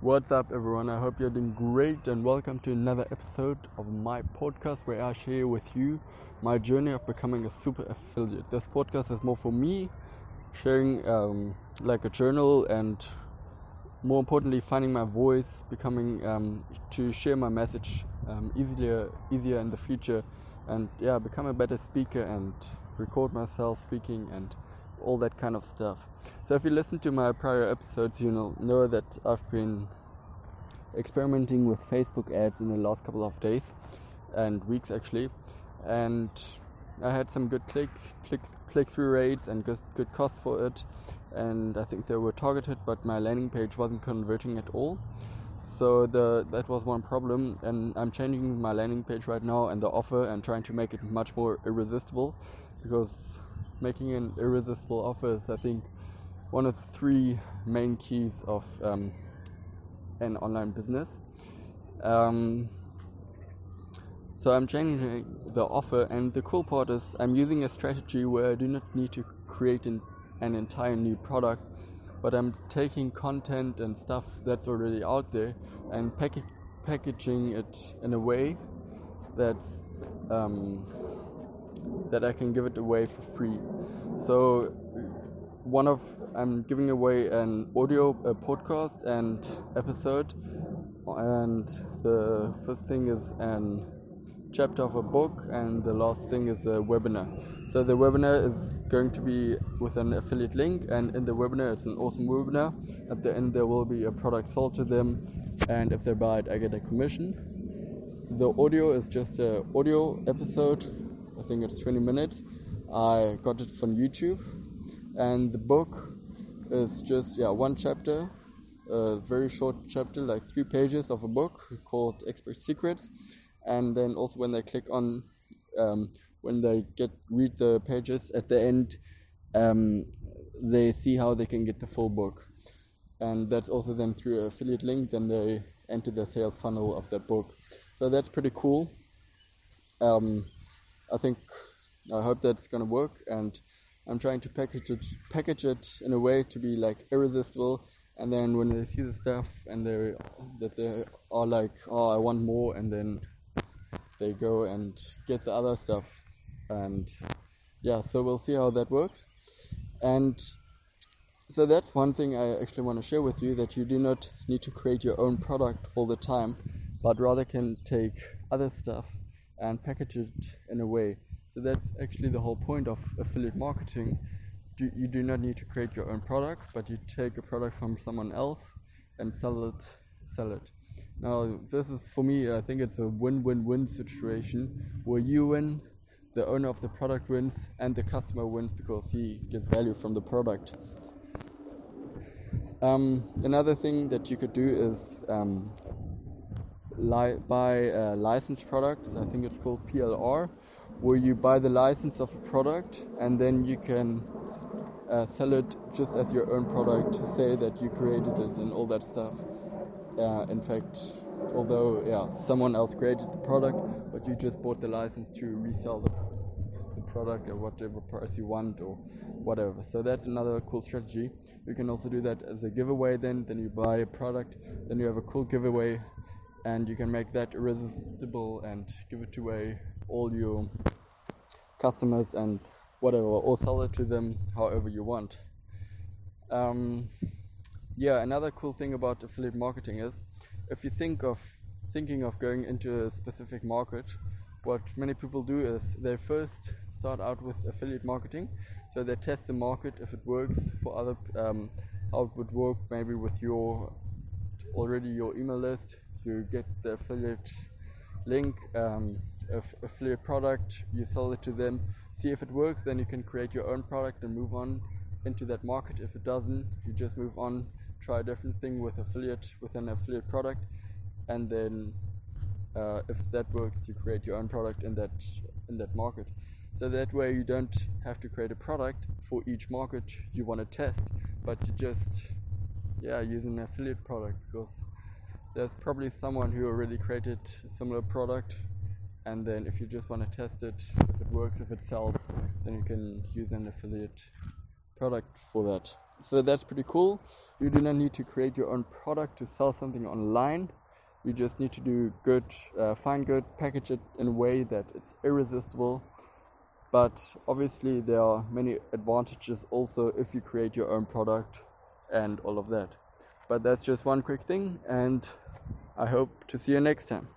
What's up, everyone? I hope you're doing great, and welcome to another episode of my podcast where I share with you my journey of becoming a super affiliate. This podcast is more for me, sharing um, like a journal, and more importantly, finding my voice, becoming um, to share my message um, easier, easier in the future, and yeah, become a better speaker and record myself speaking and all that kind of stuff. So if you listen to my prior episodes, you know know that I've been experimenting with Facebook ads in the last couple of days and weeks actually, and I had some good click click click through rates and good good cost for it, and I think they were targeted, but my landing page wasn't converting at all. So the that was one problem, and I'm changing my landing page right now and the offer and trying to make it much more irresistible, because making an irresistible offer is I think one of the three main keys of um, an online business. Um, so I'm changing the offer, and the cool part is I'm using a strategy where I do not need to create an, an entire new product, but I'm taking content and stuff that's already out there and pack- packaging it in a way that's um, that I can give it away for free. So one of I'm giving away an audio podcast and episode, and the first thing is an chapter of a book, and the last thing is a webinar. So the webinar is going to be with an affiliate link, and in the webinar, it's an awesome webinar. At the end, there will be a product sold to them, and if they buy it, I get a commission. The audio is just a audio episode. Think it's 20 minutes. I got it from YouTube. And the book is just yeah one chapter a very short chapter like three pages of a book called expert secrets. And then also when they click on um, when they get read the pages at the end um, they see how they can get the full book. And that's also then through affiliate link then they enter the sales funnel of that book. So that's pretty cool. Um, i think i hope that's going to work and I'm trying to package it package it in a way to be like irresistible and then when they see the stuff and they that they are like oh I want more and then they go and get the other stuff and yeah so we'll see how that works. And so that's one thing I actually want to share with you that you do not need to create your own product all the time but rather can take other stuff and package it in a way so that's actually the whole point of affiliate marketing. Do, You do not need to create your own product, but you take a product from someone else and sell it. Sell it. Now, this is for me. I think it's a win-win-win situation where you win, the owner of the product wins, and the customer wins because he gets value from the product. Um, another thing that you could do is um, li- buy uh, licensed products. I think it's called PLR where you buy the license of a product and then you can uh, sell it just as your own product say that you created it and all that stuff. Uh, in fact, although yeah, someone else created the product, but you just bought the license to resell the, the product at whatever price you want or whatever. So that's another cool strategy. You can also do that as a giveaway. Then, then you buy a product, then you have a cool giveaway, and you can make that irresistible and give it away all your customers and whatever, or sell it to them however you want. Um, yeah, another cool thing about affiliate marketing is if you think of thinking of going into a specific market, what many people do is they first start out with affiliate marketing, so they test the market if it works for other um, how it would work maybe with your already your email list. You get the affiliate link. Um, affiliate product, you sell it to them, see if it works, then you can create your own product and move on into that market. If it doesn't, you just move on, try a different thing with affiliate with an affiliate product, and then uh, if that works, you create your own product in that in that market. So that way you don't have to create a product for each market you want to test, but you just yeah use an affiliate product because there's probably someone who already created a similar product and then if you just want to test it if it works if it sells then you can use an affiliate product for that so that's pretty cool. You do not need to create your own product to sell something online. You just need to do good, uh, find good, package it in a way that it's irresistible. But obviously, there are many advantages also if you create your own product and all of that. But that's just one quick thing, and I hope to see you next time.